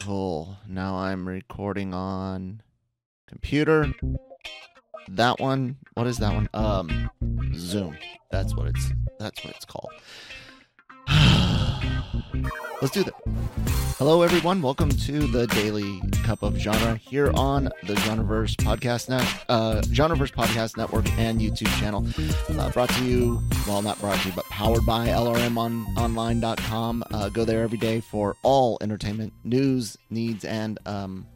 Cool. Now I'm recording on computer. That one, what is that one? Um Zoom. That's what it's that's what it's called. Let's do that. Hello everyone, welcome to the Daily Cup of Genre here on the Genreverse Podcast Net, uh, Genreverse Podcast Network and YouTube channel. Uh, brought to you, well, not brought to you, but powered by LRMonline.com. Uh, go there every day for all entertainment news, needs, and um,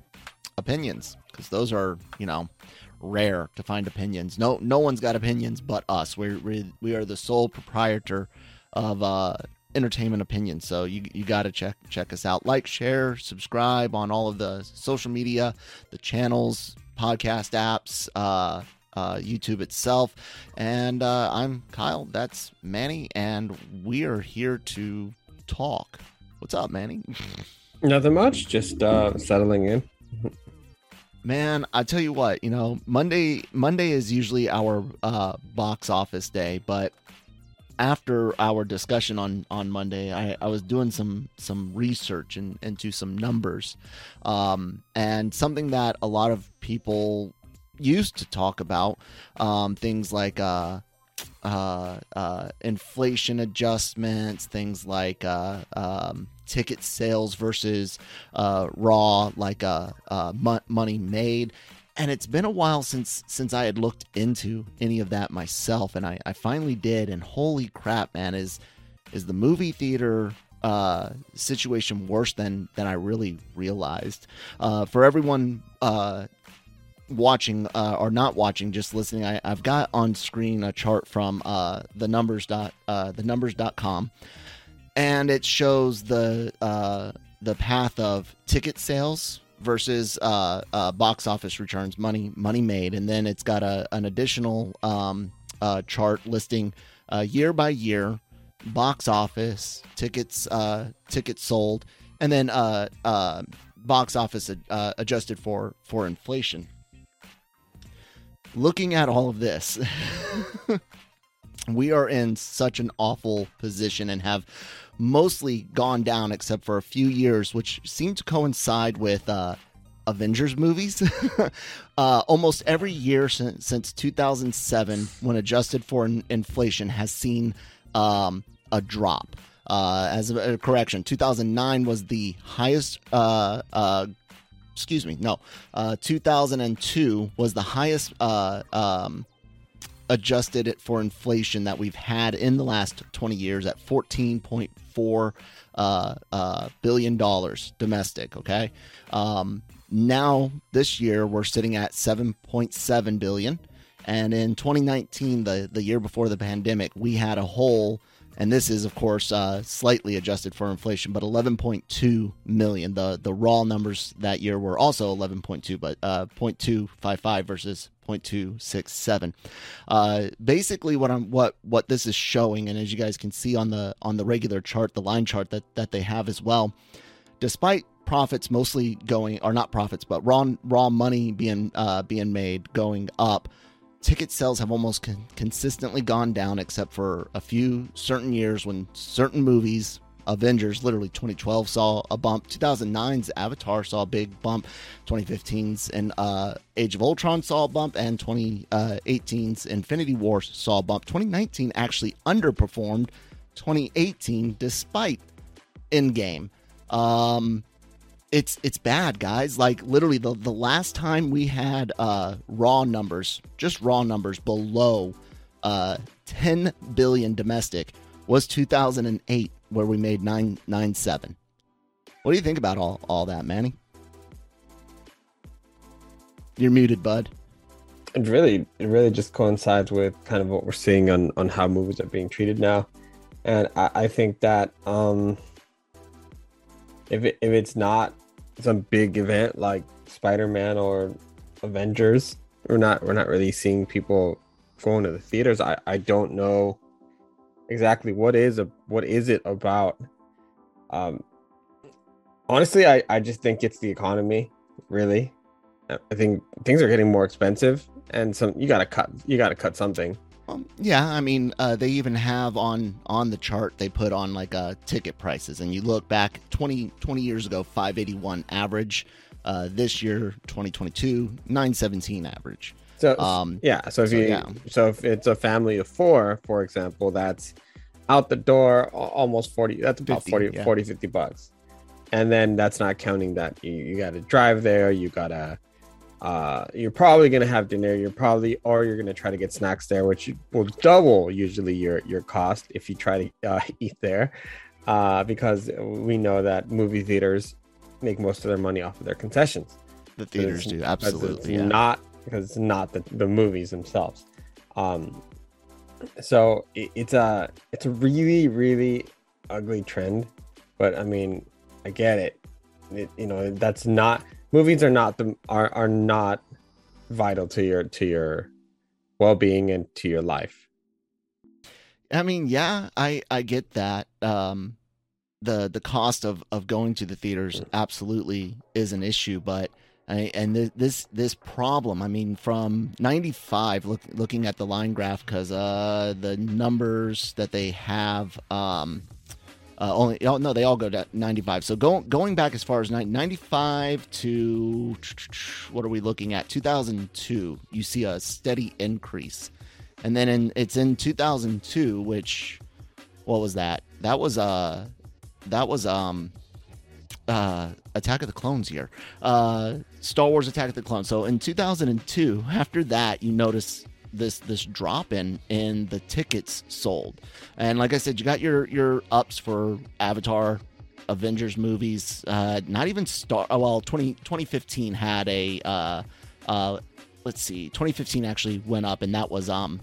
opinions, because those are, you know, rare to find opinions. No, no one's got opinions but us. We're, we we are the sole proprietor of uh, entertainment opinion. So you you got to check check us out. Like, share, subscribe on all of the social media, the channels, podcast apps, uh, uh, YouTube itself. And uh, I'm Kyle. That's Manny, and we are here to talk. What's up, Manny? Nothing much. Just uh, settling in. Man, I tell you what, you know, Monday Monday is usually our uh, box office day, but after our discussion on on Monday, I, I was doing some some research in, into some numbers, um, and something that a lot of people used to talk about, um, things like uh, uh, uh, inflation adjustments, things like uh, um, ticket sales versus uh, raw, like uh, money made. And it's been a while since since I had looked into any of that myself, and I, I finally did. And holy crap, man, is is the movie theater uh, situation worse than than I really realized. Uh, for everyone uh, watching uh, or not watching, just listening, I, have got on screen a chart from uh, the numbers dot uh, the numbers.com and it shows the the path of ticket sales versus uh, uh, box office returns, money money made, and then it's got a an additional um, uh, chart listing uh, year by year box office tickets uh, tickets sold, and then uh, box office uh, adjusted for for inflation. Looking at all of this. we are in such an awful position and have mostly gone down except for a few years, which seem to coincide with uh, Avengers movies. uh, almost every year since, since 2007, when adjusted for in- inflation, has seen um, a drop. Uh, as a, a, correction, 2009 was the highest. Uh, uh, excuse me, no, uh, 2002 was the highest um, adjusted it for inflation that we've had in the last 20 years at 14.4 uh, uh, billion dollars domestic. Okay, um, now this year we're sitting at 7.7 billion, and in 2019, the the year before the pandemic, we had a whole and this is of course uh, slightly adjusted for inflation, but 11.2 million. The the raw numbers that year were also 11.2, but uh, 0.255 versus 0.267. Uh, basically, what I'm what what this is showing, and as you guys can see on the on the regular chart, the line chart that that they have as well, despite profits mostly going or not profits, but raw raw money being uh, being made going up ticket sales have almost con- consistently gone down, except for a few certain years when certain movies, Avengers, literally 2012 saw a bump, 2009's Avatar saw a big bump, 2015's and uh, Age of Ultron saw a bump, and 2018's Infinity War saw a bump. 2019 actually underperformed 2018 despite Endgame. Um, it's it's bad, guys. Like literally the the last time we had uh raw numbers, just raw numbers below uh 10 billion domestic was 2008 where we made 997. What do you think about all all that, Manny? You're muted, bud. It really it really just coincides with kind of what we're seeing on on how movies are being treated now. And I, I think that um if it, if it's not some big event like Spider-Man or Avengers, we're not we're not really seeing people going to the theaters. I I don't know exactly what is a what is it about. Um, honestly, I I just think it's the economy. Really, I think things are getting more expensive, and some you gotta cut you gotta cut something. Um, yeah, I mean, uh, they even have on on the chart they put on like uh, ticket prices, and you look back 20, 20 years ago, five eighty one average. Uh, this year, twenty twenty two, nine seventeen average. So um, yeah, so if so, you yeah. so if it's a family of four, for example, that's out the door almost 40 that's about 50, 40 yeah. 40 50 bucks and then that's not counting that you, you got to drive there you gotta uh, you're probably gonna have dinner. You're probably, or you're gonna try to get snacks there, which will double usually your your cost if you try to uh, eat there, uh, because we know that movie theaters make most of their money off of their concessions. The theaters do absolutely, yeah. not because it's not the, the movies themselves. Um, so it, it's a it's a really really ugly trend, but I mean I get it. it you know that's not movies are not the are are not vital to your to your well-being and to your life i mean yeah i i get that um the the cost of of going to the theaters absolutely is an issue but I, and th- this this problem i mean from 95 look, looking at the line graph because uh the numbers that they have um uh, only oh, no, they all go to 95. So going going back as far as 95 to what are we looking at? 2002. You see a steady increase, and then in, it's in 2002, which what was that? That was uh that was um uh Attack of the Clones year. Uh Star Wars Attack of the Clones. So in 2002, after that, you notice this this drop in in the tickets sold. And like I said, you got your your ups for Avatar, Avengers movies. Uh, not even Star. Oh, well, 20, 2015 had a. Uh, uh, let's see, 2015 actually went up, and that was um,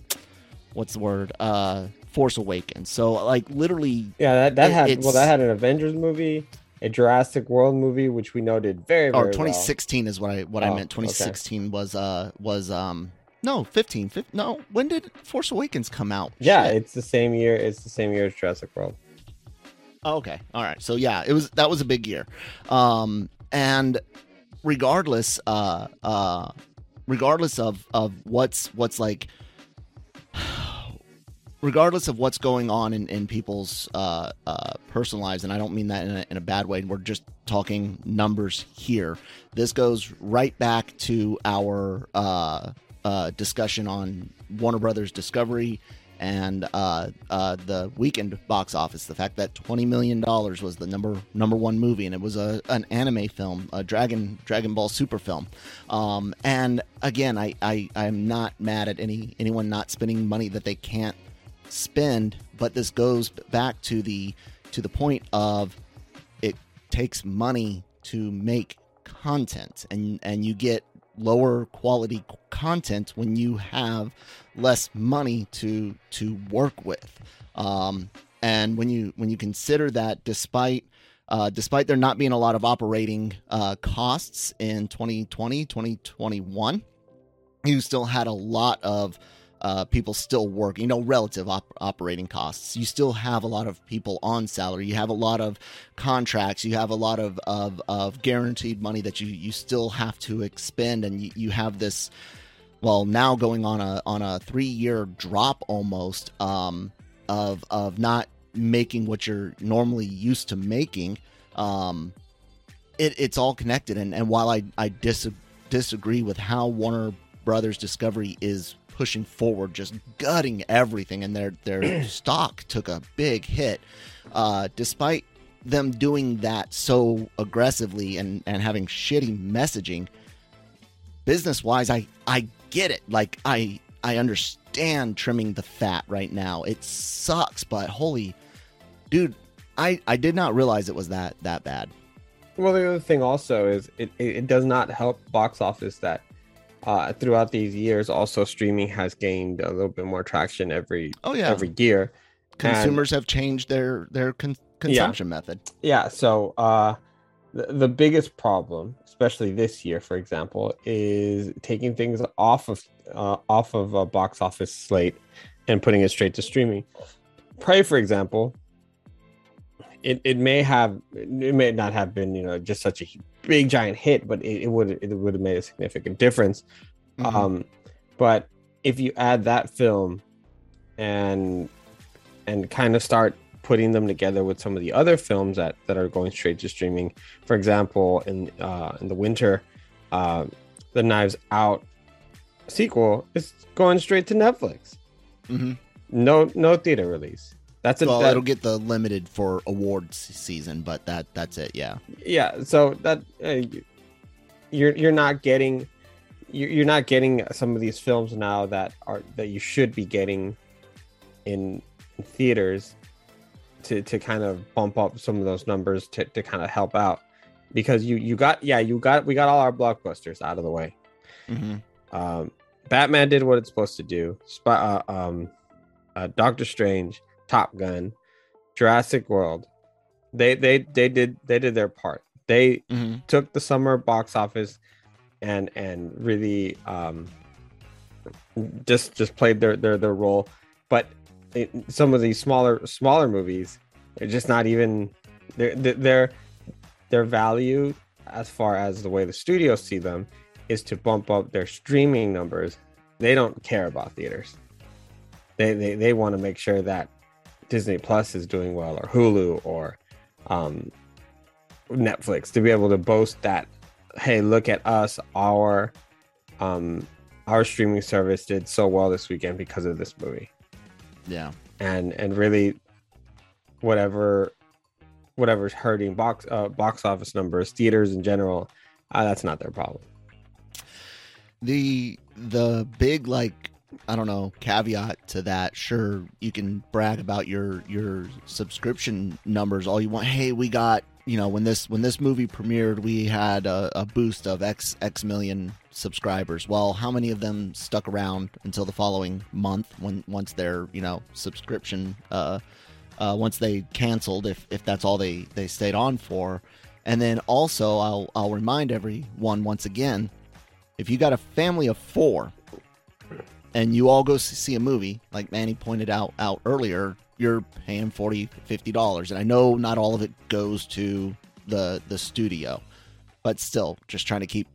what's the word? Uh, Force Awakens. So like literally. Yeah, that that it, had well, that had an Avengers movie. A Jurassic World movie, which we know did very, very. Or 2016 well. is what I what oh, I meant. 2016 okay. was uh was um no, 15, 15. No, when did Force Awakens come out? Yeah, Shit. it's the same year. It's the same year as Jurassic World. Oh, okay. All right. So yeah, it was that was a big year. Um and regardless uh uh regardless of of what's what's like regardless of what's going on in, in people's uh, uh, personal lives, and I don't mean that in a, in a, bad way, we're just talking numbers here. This goes right back to our uh, uh, discussion on Warner Brothers Discovery and uh, uh, the weekend box office. The fact that twenty million dollars was the number number one movie, and it was a an anime film, a Dragon Dragon Ball Super film. Um, and again, I, I I'm not mad at any anyone not spending money that they can't spend, but this goes back to the to the point of it takes money to make content, and and you get lower quality content when you have less money to to work with. Um, and when you when you consider that, despite uh, despite there not being a lot of operating uh, costs in 2020 2021, you still had a lot of uh, people still work, you know, relative op- operating costs. You still have a lot of people on salary. You have a lot of contracts. You have a lot of, of, of guaranteed money that you, you still have to expend. And you, you have this, well, now going on a, on a three year drop almost um, of, of not making what you're normally used to making. Um, it, it's all connected. And, and while I, I dis- disagree with how Warner Brothers Discovery is pushing forward, just gutting everything, and their their stock took a big hit. Uh, despite them doing that so aggressively and and having shitty messaging, business wise, I I get it. Like I I understand trimming the fat right now. It sucks, but holy dude, I I did not realize it was that that bad. Well, the other thing also is it, it does not help box office that uh, throughout these years, also streaming has gained a little bit more traction every oh yeah every year. Consumers and, have changed their their con- consumption yeah. method. Yeah, so uh, the, the biggest problem, especially this year, for example, is taking things off of uh, off of a box office slate and putting it straight to streaming. Prey, for example, it, it may have it may not have been you know just such a big giant hit, but it, it would it would have made a significant difference. Mm-hmm. Um, but if you add that film and and kind of start putting them together with some of the other films that that are going straight to streaming. For example, in uh, in the winter, uh, the Knives Out sequel is going straight to Netflix. Mm-hmm. No, no theater release. That's a, well, that, it'll get the limited for awards season, but that that's it. Yeah, yeah. So that uh, you're you're not getting you're not getting some of these films now that are that you should be getting in, in theaters to to kind of bump up some of those numbers to, to kind of help out because you you got yeah you got we got all our blockbusters out of the way. Mm-hmm. Um, Batman did what it's supposed to do. Spy, uh, um, uh, Doctor Strange, Top Gun, Jurassic World, they they they did they did their part. They mm-hmm. took the summer box office and and really um, just just played their their their role. But it, some of these smaller smaller movies they're just not even their their their value as far as the way the studios see them is to bump up their streaming numbers they don't care about theaters they they, they want to make sure that disney plus is doing well or hulu or um, netflix to be able to boast that hey look at us our um our streaming service did so well this weekend because of this movie yeah. And and really whatever whatever's hurting box uh, box office numbers, theaters in general, uh, that's not their problem. The the big like I don't know caveat to that. Sure, you can brag about your your subscription numbers all you want. Hey, we got you know when this when this movie premiered, we had a, a boost of X X million subscribers. Well, how many of them stuck around until the following month when once their you know subscription uh, uh, once they canceled if if that's all they they stayed on for, and then also I'll I'll remind everyone once again, if you got a family of four, and you all go see a movie like Manny pointed out out earlier, you're paying 40 50 dollars, and I know not all of it goes to the the studio but still just trying to keep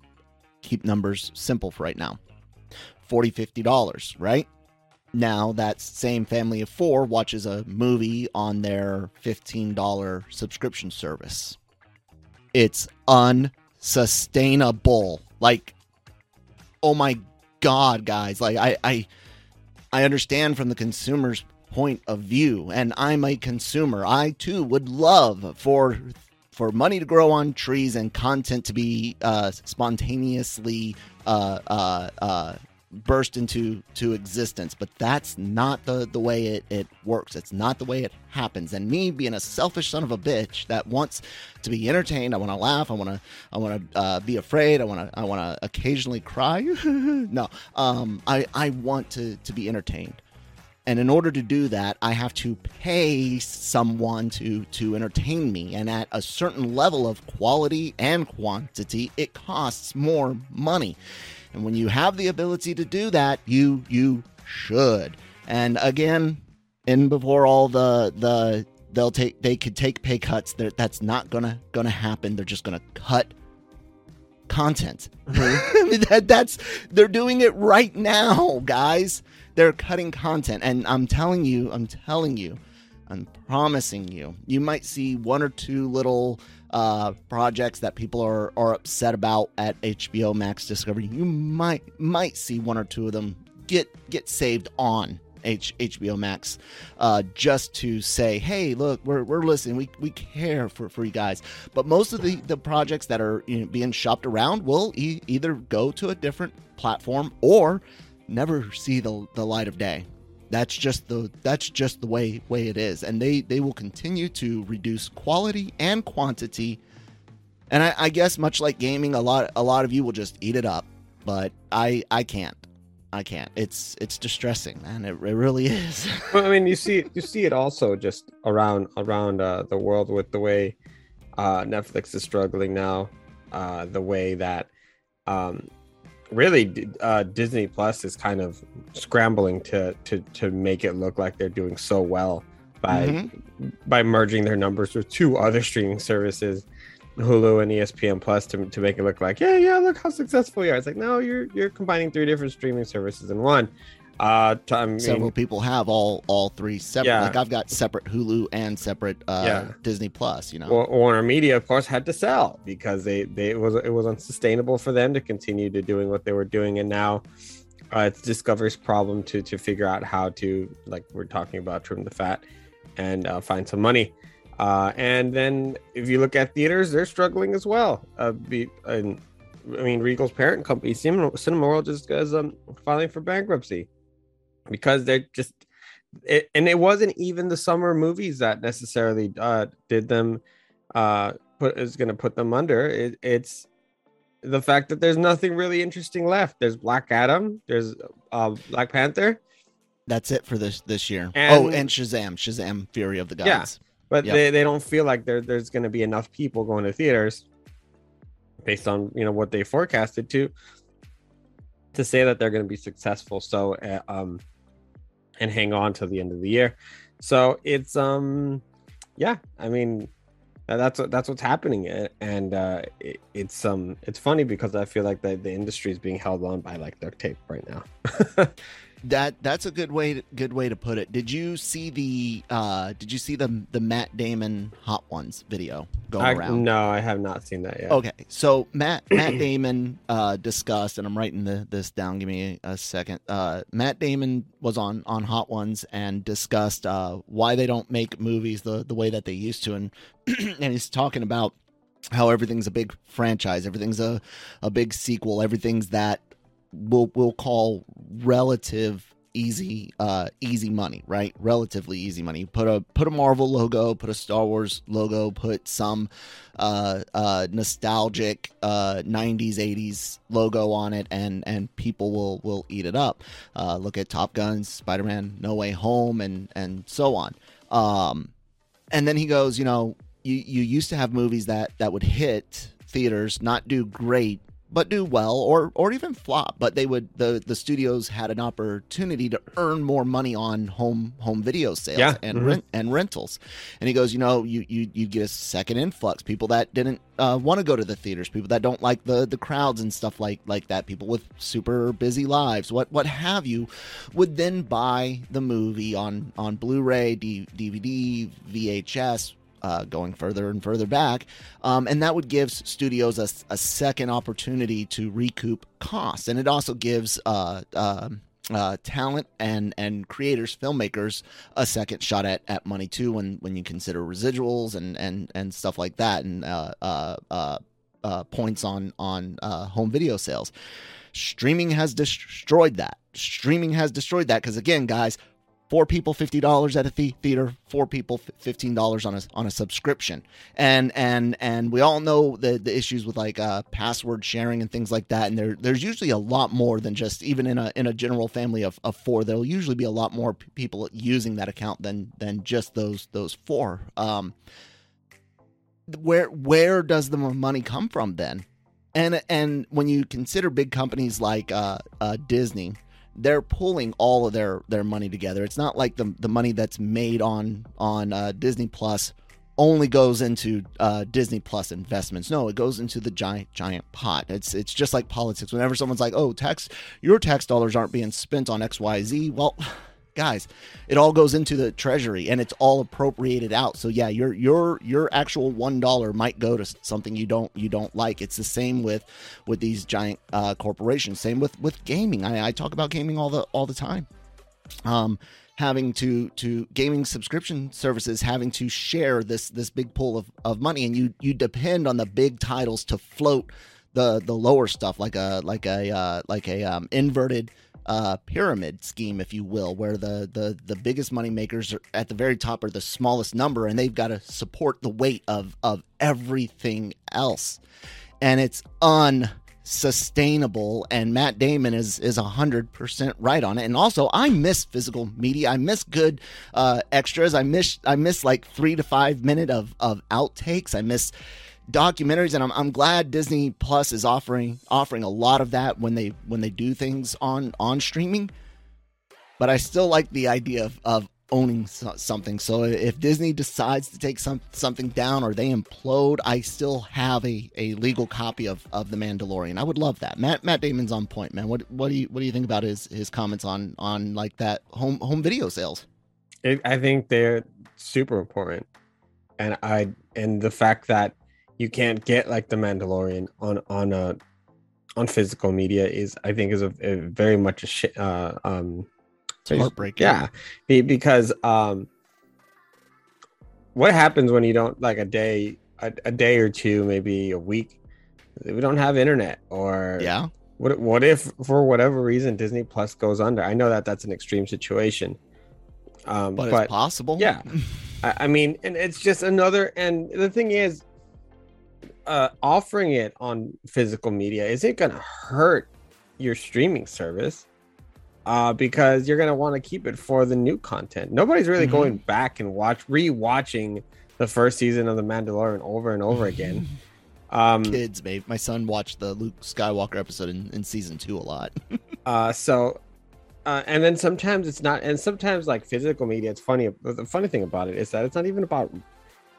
keep numbers simple for right now. 40 $50, right? Now that same family of four watches a movie on their $15 subscription service. It's unsustainable. Like, oh my god, guys. Like I I I understand from the consumer's point of view, and I'm a consumer. I too would love for for money to grow on trees and content to be uh, spontaneously uh, uh, uh, burst into to existence. But that's not the, the way it, it works. It's not the way it happens. And me being a selfish son of a bitch that wants to be entertained, I want to laugh, I want to I want to uh, be afraid, I want to I want to occasionally cry. no, um, I I want to to be entertained. And in order to do that, I have to pay someone to to entertain me. And at a certain level of quality and quantity, it costs more money. And when you have the ability to do that, you you should. And again, in before all the the they'll take they could take pay cuts. They're, that's not gonna gonna happen. They're just gonna cut content. Mm-hmm. that, that's they're doing it right now, guys. They're cutting content, and I'm telling you, I'm telling you, I'm promising you, you might see one or two little uh, projects that people are are upset about at HBO Max Discovery. You might might see one or two of them get get saved on H- HBO Max uh, just to say, hey, look, we're, we're listening. We, we care for, for you guys. But most of the, the projects that are you know, being shopped around will e- either go to a different platform or never see the, the light of day. That's just the that's just the way way it is, and they they will continue to reduce quality and quantity. And I, I guess much like gaming, a lot a lot of you will just eat it up, but I I can't. I can't. It's it's distressing, man. It, it really is. well, I mean, you see you see it also just around around uh, the world with the way Uh, Netflix is struggling now. Uh, the way that um, really uh, Disney Plus is kind of scrambling to to to make it look like they're doing so well by mm-hmm. by merging their numbers with two other streaming services, Hulu and ESPN Plus, to, to make it look like yeah yeah look how successful you are. It's like no you're you're combining three different streaming services in one. Uh, to, I mean, Several people have all all three separate. Yeah. Like I've got separate Hulu and separate uh, yeah. Disney Plus. You know, Warner Media, of course, had to sell because they they it was it was unsustainable for them to continue to doing what they were doing, and now uh, it's Discovery's problem to to figure out how to like we're talking about trim the fat and uh, find some money. Uh, and then if you look at theaters, they're struggling as well. Uh, be, and, I mean, Regal's parent company, Cinema, Cinema World, just is um, filing for bankruptcy because they're just it, and it wasn't even the summer movies that necessarily uh did them uh put is going to put them under. It, it's the fact that there's nothing really interesting left. There's black adam there's uh black panther. That's it for this this year. And, oh and shazam shazam fury of the gods. yeah but yep. they, they don't feel like there, there's going to be enough people going to theaters based on you know what they forecasted to to say that they're going to be successful. So uh, um and hang on till the end of the year. So it's um yeah, I mean that's what that's what's happening and uh it, it's um it's funny because I feel like the, the industry is being held on by like duct tape right now. That that's a good way to, good way to put it. Did you see the uh did you see the the Matt Damon Hot Ones video going I, around? No, I have not seen that yet. Okay. So Matt Matt Damon uh discussed and I'm writing the, this down give me a second. Uh Matt Damon was on on Hot Ones and discussed uh why they don't make movies the the way that they used to and and he's talking about how everything's a big franchise, everything's a, a big sequel, everything's that we'll we'll call relative easy uh easy money right? Relatively easy money. Put a put a marvel logo put a star wars logo put some uh uh nostalgic uh 90s 80s logo on it and and people will will eat it up. Uh look at top guns spider-man no way home and and so on. Um and then he goes you know you you used to have movies that that would hit theaters not do great but do well or or even flop but they would the the studios had an opportunity to earn more money on home home video sales yeah. and mm-hmm. rent and rentals and he goes you know you you you get a second influx people that didn't uh, want to go to the theaters people that don't like the the crowds and stuff like like that people with super busy lives what what have you would then buy the movie on on blu-ray D- dvd vhs uh, going further and further back. Um, and that would give studios a, a, second opportunity to recoup costs. And it also gives uh, uh, uh, talent and, and creators, filmmakers, a second shot at, at money too when, when you consider residuals and, and, and stuff like that and uh, uh, points on, on home video sales. Streaming has destroyed that. Streaming has destroyed that because, again, guys, four people fifty dollars at a theater, four people fifteen dollars on a on a subscription, and and and we all know the the issues with like uh, password sharing and things like that. And there there's usually a lot more than just even in a in a general family of, of four. There'll usually be a lot more people using that account than than just those those four. Um, where where does the money come from then? And and when you consider big companies like uh, uh, Disney they're pulling all of their their money together. It's not like the the money that's made on on uh, Disney Plus only goes into uh, Disney Plus investments. No, it goes into the giant giant pot. It's it's just like politics. Whenever someone's like, "Oh, tax your tax dollars aren't being spent on X Y Z," well guys it all goes into the treasury and it's all appropriated out. So yeah your your your actual one dollar might go to something you don't you don't like. It's the same with with these giant uh, corporations. Same with with gaming. I, I talk about gaming all the all the time. Um having to to gaming subscription services having to share this this big pool of, of money and you you depend on the big titles to float the the lower stuff like a like a uh, like a um, inverted uh, pyramid scheme, if you will, where the the the biggest money makers at the very top are the smallest number, and they've got to support the weight of of everything else, and it's un sustainable and Matt Damon is is 100% right on it. And also I miss physical media. I miss good uh, extras. I miss I miss like 3 to 5 minute of of outtakes. I miss documentaries and I'm, I'm glad Disney Plus is offering offering a lot of that when they when they do things on on streaming but I still like the idea of, of owning something. So if Disney decides to take some something down or they implode, I still have a, a legal copy of, of the Mandalorian. I would love that. Matt Matt Damon's on point, man. What what do you what do you think about his his comments on on like that home home video sales? I think they're super important, and I and the fact that you can't get like the Mandalorian on on a on physical media is I think is a, a very much a sh- uh, um it's heartbreaking. Yeah, because um, what happens when you don't like a day, a, a day or two, maybe a week? We don't have internet, or yeah. What what if for whatever reason Disney Plus goes under? I know that that's an extreme situation, um, but, but it's possible. Yeah, I, I mean, and it's just another. And the thing is, uh, offering it on physical media isn't going to hurt your streaming service uh, because you're gonna want to keep it for the new content. Nobody's really mm-hmm. going back and watch re-watching the first season of The Mandalorian over and over again. Um, Kids, babe. My son watched the Luke Skywalker episode in, in season two a lot. uh, so, uh, and then sometimes it's not, and sometimes like physical media, it's funny. The funny thing about it is that it's not even about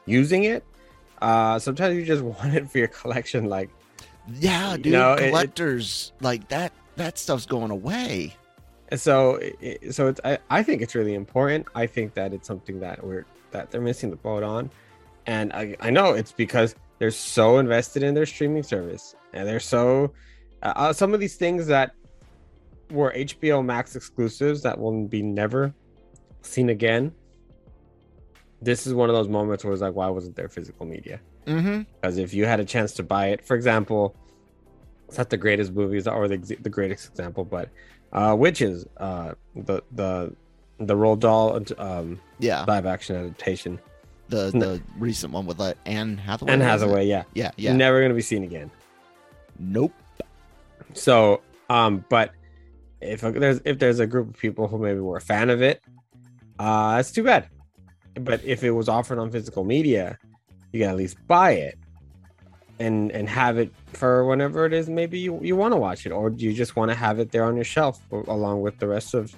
using it. Uh, sometimes you just want it for your collection, like. Yeah, dude. You know, collectors it, it, like that. That stuff's going away so so it's I, I think it's really important i think that it's something that we're that they're missing the boat on and i i know it's because they're so invested in their streaming service and they're so uh, uh some of these things that were hbo max exclusives that will be never seen again this is one of those moments where it's like why wasn't there physical media mm-hmm. because if you had a chance to buy it for example it's not the greatest movies or the, the greatest example but uh, Witches, uh, the the the Roald Dahl um, yeah live action adaptation. The the recent one with uh, Anne Hathaway. Anne Hathaway, yeah, yeah, yeah. Never gonna be seen again. Nope. So, um, but if there's if there's a group of people who maybe were a fan of it, uh, that's too bad. But if it was offered on physical media, you can at least buy it and and have it for whenever it is maybe you, you want to watch it or you just want to have it there on your shelf along with the rest of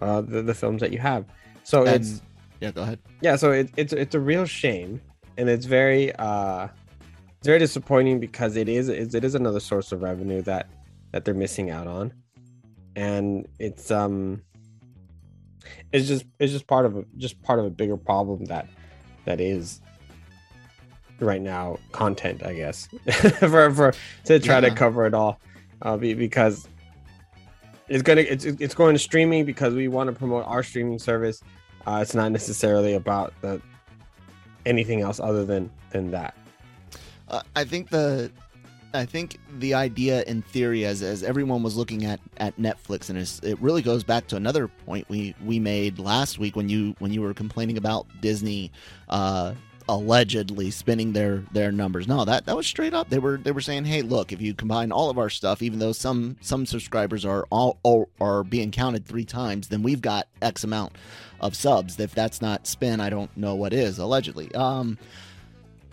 uh, the, the films that you have. So and, it's yeah go ahead. Yeah so it, it's it's a real shame and it's very uh it's very disappointing because it is it is another source of revenue that that they're missing out on. And it's um it's just it's just part of a just part of a bigger problem that that is right now content, I guess, for for to try yeah. to cover it all, uh, because it's gonna it's it's going to streaming because we want to promote our streaming service. Uh, it's not necessarily about the anything else other than than that. Uh, I think the I think the idea in theory, as as everyone was looking at at Netflix, and it really goes back to another point we we made last week when you when you were complaining about Disney uh, allegedly spinning their their numbers. No, that that was straight up. They were they were saying, "Hey, look, if you combine all of our stuff, even though some some subscribers are all, all are being counted 3 times, then we've got X amount of subs. If that's not spin, I don't know what is, allegedly." Um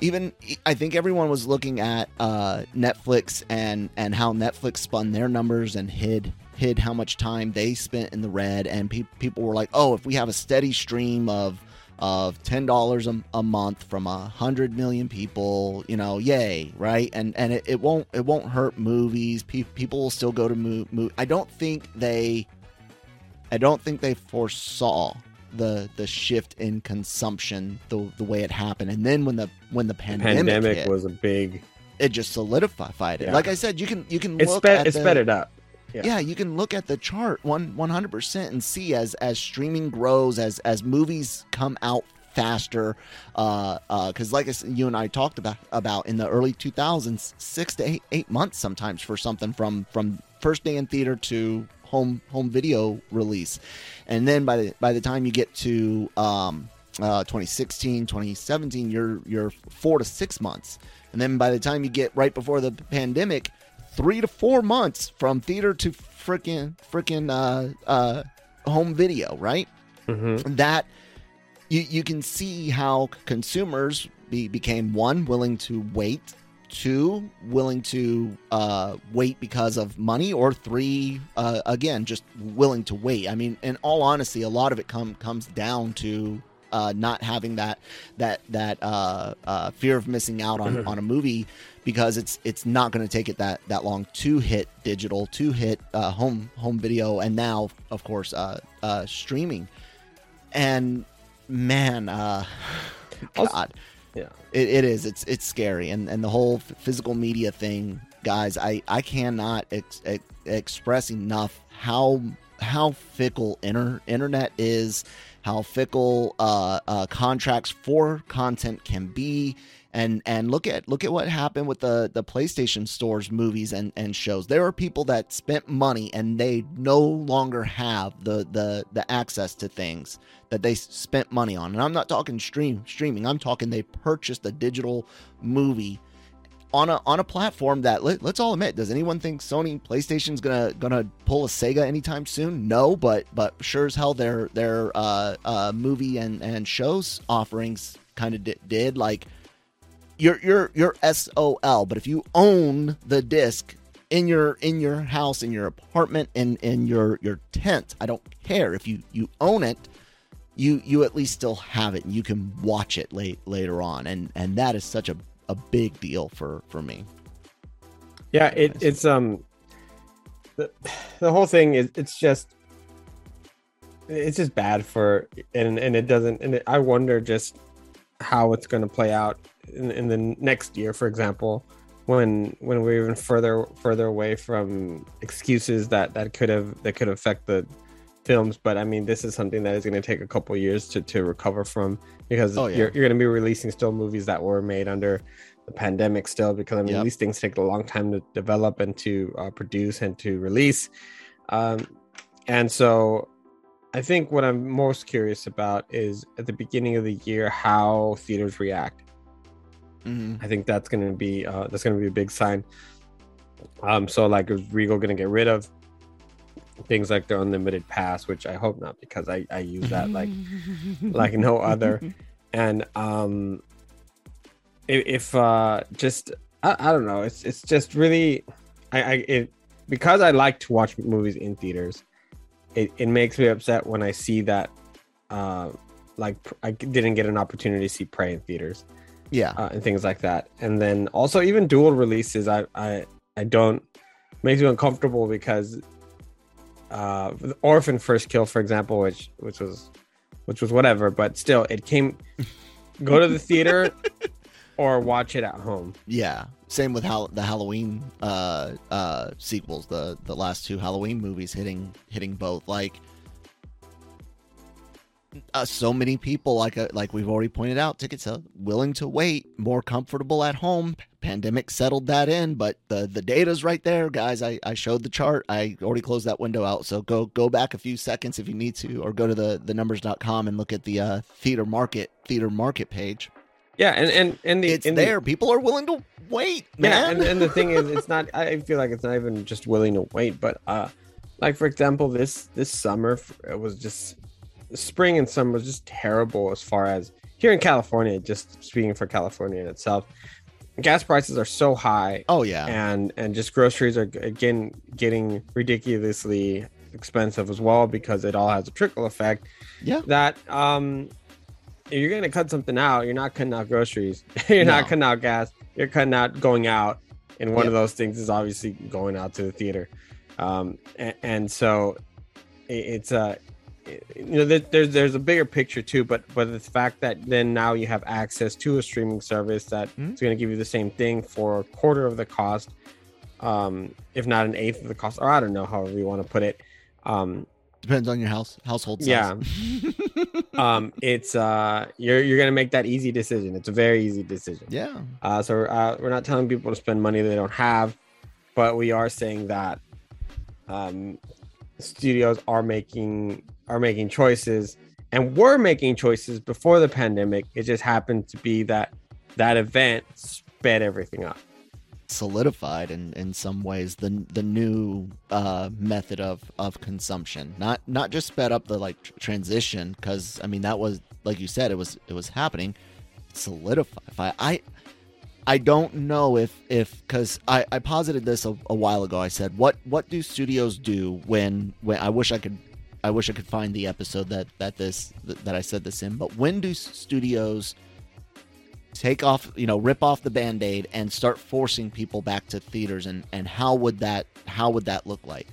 even I think everyone was looking at uh, Netflix and and how Netflix spun their numbers and hid hid how much time they spent in the red and pe- people were like, "Oh, if we have a steady stream of of ten dollars a month from a hundred million people, you know, yay, right? And and it, it won't it won't hurt movies. Pe- people will still go to move. Mo- I don't think they, I don't think they foresaw the the shift in consumption the the way it happened. And then when the when the pandemic, pandemic hit, was a big, it just solidified it. Yeah. Like I said, you can you can it's look sped, at it the, sped it up yeah. yeah. you can look at the chart one 100% and see as as streaming grows as as movies come out faster uh because uh, like I said, you and I talked about about in the early 2000s six to eight eight months sometimes for something from from first day in theater to home home video release and then by the by the time you get to um uh 2016 2017 you're you're four to six months and then by the time you get right before the pandemic three to four months from theater to freaking freaking uh, uh, home video, right? Mm-hmm. That you you can see how consumers be, became one willing to wait, two willing to uh, wait because of money, or three uh, again just willing to wait. I mean, in all honesty, a lot of it come comes down to uh, not having that that that uh, uh, fear of missing out on, mm-hmm. on a movie because it's it's not going to take it that that long to hit digital, to hit uh, home home video, and now of course uh, uh, streaming. And man, God, yeah, it, it is. It's it's scary, and and the whole physical media thing, guys. I I cannot ex- ex- express enough how how fickle inter- internet is how fickle uh, uh, contracts for content can be and and look at look at what happened with the the PlayStation stores movies and and shows. There are people that spent money and they no longer have the the the access to things that they spent money on. And I'm not talking stream streaming. I'm talking they purchased a digital movie on a on a platform that let, us all admit does anyone think Sony PlayStation's gonna gonna pull a Sega anytime soon? No but but sure as hell their their uh, uh, movie and and shows offerings kind of did. Like you're you're you're SOL but if you own the disc in your in your house in your apartment in in your your tent I don't care. If you you own it you you at least still have it and you can watch it late later on. And and that is such a a big deal for for me. Yeah, it, it's um the, the whole thing is it's just it's just bad for and and it doesn't and it, I wonder just how it's going to play out in, in the next year for example when when we're even further further away from excuses that that could have that could affect the films but i mean this is something that is going to take a couple years to to recover from because oh, yeah. you're, you're going to be releasing still movies that were made under the pandemic still because i mean yep. these things take a long time to develop and to uh, produce and to release um, and so i think what i'm most curious about is at the beginning of the year how theaters react. Mm-hmm. i think that's going to be uh, that's going to be a big sign. Um so like is regal going to get rid of things like the unlimited pass which i hope not because i i use that like like no other. And um if, uh just I, I don't know. It's it's just really i i it because i like to watch movies in theaters it, it makes me upset when i see that uh like i didn't get an opportunity to see prey in theaters yeah uh, and things like that and then also even dual releases i i i don't makes me uncomfortable because uh, Orphan First Kill, for example, which which was which was whatever, but still, it came. go to the theater or watch it at home. Yeah, same with how the Halloween uh, uh, sequels, the the last two Halloween movies hitting hitting both. Like uh, so many people, like uh, like we've already pointed out, tickets are willing to wait, more comfortable at home. Pandemic settled that in, but the the data's right there, guys. I, I showed the chart. I already closed that window out. So go go back a few seconds if you need to, or go to the the numbers.com and look at the uh, theater market theater market page. Yeah, and and and the, it's there. The, People are willing to wait. Man. Yeah, and, and the thing is, it's not. I feel like it's not even just willing to wait, but uh, like for example, this this summer it was just spring and summer was just terrible as far as here in California, just speaking for California in itself. Gas prices are so high. Oh yeah. And and just groceries are again getting ridiculously expensive as well because it all has a trickle effect. Yeah. That um if you're gonna cut something out, you're not cutting out groceries. you're no. not cutting out gas. You're cutting out going out. And one yep. of those things is obviously going out to the theater. Um and, and so it's uh you know there's there's a bigger picture too but but the fact that then now you have access to a streaming service that mm-hmm. is going to give you the same thing for a quarter of the cost um if not an eighth of the cost or i don't know however you want to put it um depends on your house household size. yeah um it's uh you're you're gonna make that easy decision it's a very easy decision yeah uh so uh, we're not telling people to spend money they don't have but we are saying that um studios are making are making choices and were making choices before the pandemic. It just happened to be that that event sped everything up. Solidified in, in some ways the the new uh, method of, of consumption. Not not just sped up the like transition because I mean that was like you said it was it was happening. Solidify. I I don't know if if because I, I posited this a, a, while ago. I said what what do studios do when when I wish I could I wish I could find the episode that that this that I said this in. But when do studios take off you know rip off the band-aid and start forcing people back to theaters and and how would that how would that look like?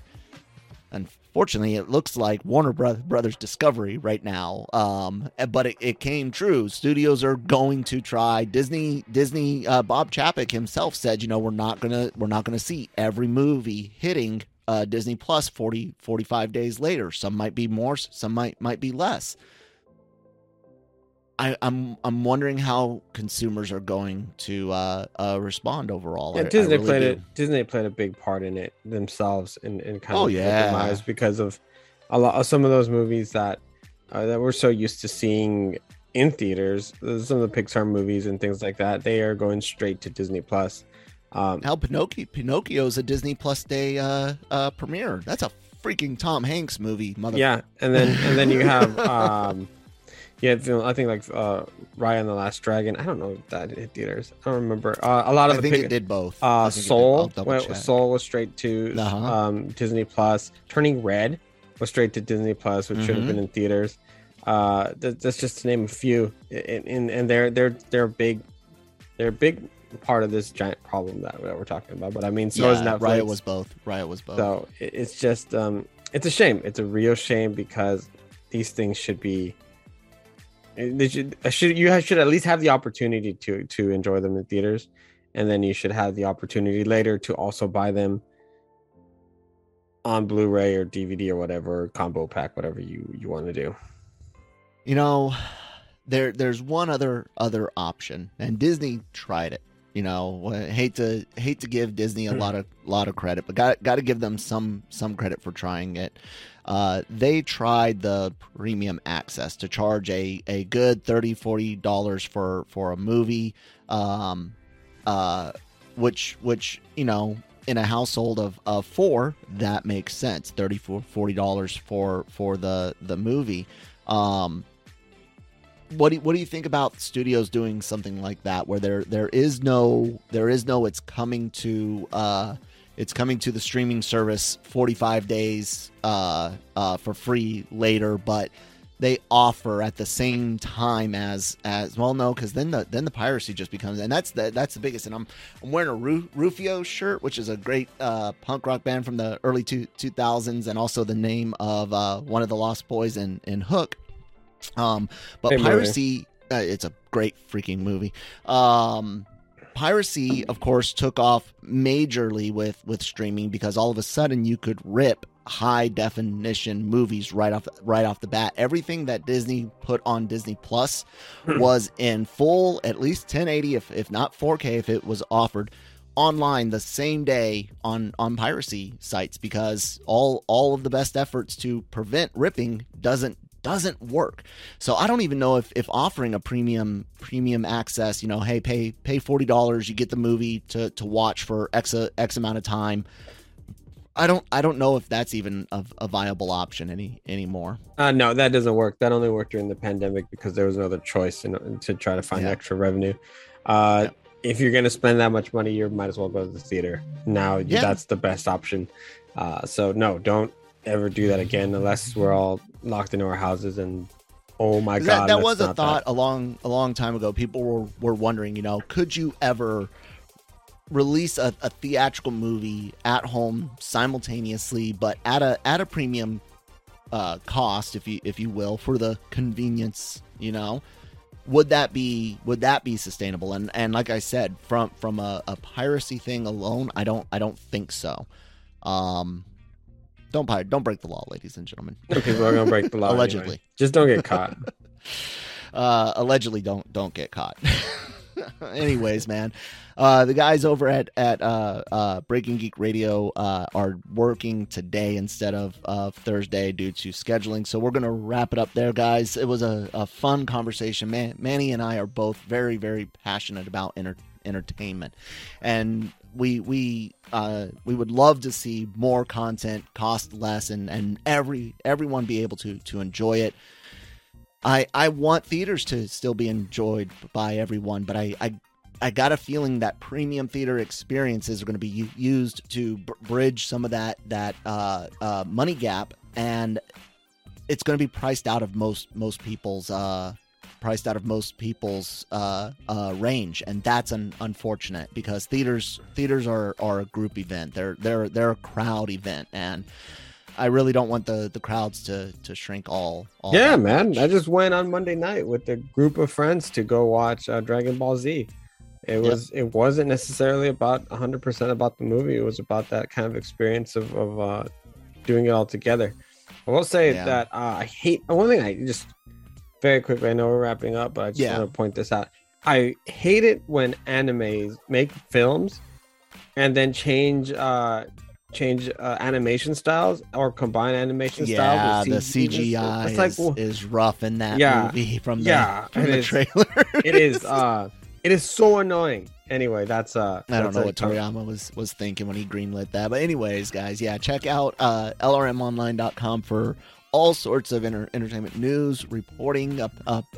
Unfortunately, it looks like Warner Brothers Discovery right now. Um, but it, it, came true. Studios are going to try. Disney, Disney, uh, Bob Chapek himself said, you know, we're not gonna, we're not gonna see every movie hitting uh, Disney Plus 40, 45 days later. Some might be more, some might might be less. I, am I'm, I'm wondering how consumers are going to uh, uh, respond overall. Yeah, Disney really played do. it. Disney played a big part in it themselves, and, and kind oh, of yeah. demise because of a lot of some of those movies that uh, that we're so used to seeing in theaters. Some of the Pixar movies and things like that, they are going straight to Disney Plus. Um, Hell, Pinocchio Pinocchio's a Disney Plus Day uh, uh, premiere. That's a freaking Tom Hanks movie, mother. Yeah, and then and then you have. Um, yeah, I think like uh, Raya and the Last Dragon. I don't know if that hit theaters. I don't remember. Uh, a lot of I the think it did both. Uh, Soul, went, Soul was straight to uh-huh. um, Disney Plus. Turning Red was straight to Disney Plus, which mm-hmm. should have been in theaters. Uh, that's just to name a few. And, and, and they're they're they're big, they're a big part of this giant problem that, we're talking about. But I mean, so yeah, is Netflix. Raya was both. Raya was both. So it's just um, it's a shame. It's a real shame because these things should be they should, should you should at least have the opportunity to to enjoy them in theaters, and then you should have the opportunity later to also buy them on Blu-ray or DVD or whatever combo pack, whatever you you want to do. You know, there there's one other other option, and Disney tried it. You know, hate to hate to give Disney a lot of lot of credit, but got got to give them some some credit for trying it. Uh, they tried the premium access to charge a, a good 30 40 dollars for for a movie um, uh, which which you know in a household of, of four that makes sense 30 40 dollars for for the the movie um, what do you, what do you think about studios doing something like that where there there is no there is no it's coming to uh, it's coming to the streaming service 45 days uh, uh, for free later, but they offer at the same time as as well. No, because then the then the piracy just becomes, and that's the that's the biggest. And I'm I'm wearing a Ru- Rufio shirt, which is a great uh, punk rock band from the early two two thousands, and also the name of uh, one of the Lost Boys in in Hook. Um, but hey, piracy, uh, it's a great freaking movie. Um, piracy, of course, took off majorly with with streaming because all of a sudden you could rip high definition movies right off right off the bat. Everything that Disney put on Disney Plus hmm. was in full, at least 1080, if if not 4K, if it was offered online the same day on on piracy sites because all all of the best efforts to prevent ripping doesn't doesn't work. So I don't even know if, if offering a premium premium access, you know, hey, pay pay forty dollars, you get the movie to, to watch for X X amount of time. I don't I don't know if that's even a, a viable option any anymore. Uh, no, that doesn't work. That only worked during the pandemic because there was no other choice in, to try to find yeah. extra revenue. Uh, yeah. If you're going to spend that much money, you might as well go to the theater. Now yeah. that's the best option. Uh, so no, don't ever do that again unless we're all locked into our houses and oh my god that, that was a thought that. a long a long time ago. People were, were wondering you know could you ever release a, a theatrical movie at home simultaneously but at a at a premium uh, cost if you if you will for the convenience you know? Would that be would that be sustainable? And and like i said from from a, a piracy thing alone i don't i don't think so. Um don't pirate. Don't break the law, ladies and gentlemen. People are gonna break the law. allegedly, anyway. just don't get caught. uh, allegedly, don't don't get caught. Anyways, man, uh, the guys over at at uh, uh, Breaking Geek Radio uh, are working today instead of of Thursday due to scheduling. So we're gonna wrap it up there, guys. It was a, a fun conversation. Man, Manny and I are both very very passionate about entertainment entertainment, and we we uh, we would love to see more content cost less and and every everyone be able to to enjoy it. I I want theaters to still be enjoyed by everyone, but I I I got a feeling that premium theater experiences are going to be used to b- bridge some of that that uh, uh, money gap, and it's going to be priced out of most most people's uh, priced out of most people's uh, uh, range, and that's an unfortunate because theaters theaters are, are a group event. They're they're they're a crowd event, and I really don't want the the crowds to to shrink all. all yeah, man. Much. I just went on Monday night with a group of friends to go watch uh, Dragon Ball Z. It was yep. it wasn't necessarily about 100% about the movie. It was about that kind of experience of of uh, doing it all together. I will say yeah. that uh, I hate one thing. I just very quickly. I know we're wrapping up, but I just yeah. want to point this out. I hate it when animes make films and then change uh change uh, animation styles or combine animation yeah, styles. Yeah, the CGI it's like, well, is rough in that yeah, movie from the, yeah, from the is, trailer. it is uh it is so annoying. Anyway, that's uh I don't know what Toriyama was was thinking when he greenlit that. But anyways, guys, yeah, check out uh lrmonline.com for all sorts of inter- entertainment news, reporting,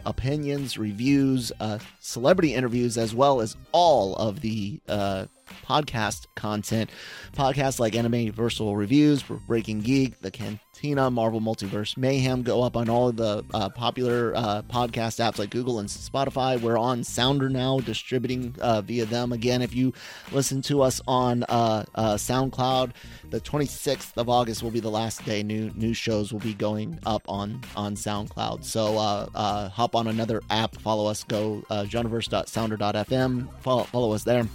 opinions, reviews, uh, celebrity interviews, as well as all of the uh, podcast content. Podcasts like Anime-Versal Reviews, Breaking Geek, The Cantina, Marvel Multiverse Mayhem go up on all of the uh, popular uh, podcast apps like Google and Spotify. We're on Sounder now, distributing uh, via them. Again, if you listen to us on uh, uh, SoundCloud, the 26th of August will be the last day. New new shows will be going up on on SoundCloud. So uh, hop on another app, follow us, go uh, genreverse.sounder.fm, follow, follow us there.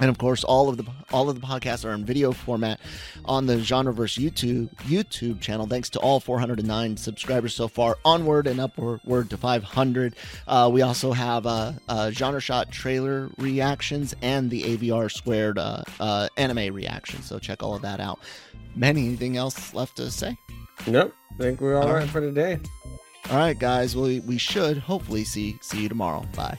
And of course, all of the all of the podcasts are in video format on the Genreverse YouTube YouTube channel. Thanks to all 409 subscribers so far, onward and upward to 500. Uh, we also have uh, uh, Genre Shot trailer reactions and the AVR squared uh, uh, anime reactions. So check all of that out. Man, anything else left to say? Nope. I think we're all, all right. right for today. All right, guys. Well, we should hopefully see see you tomorrow. Bye.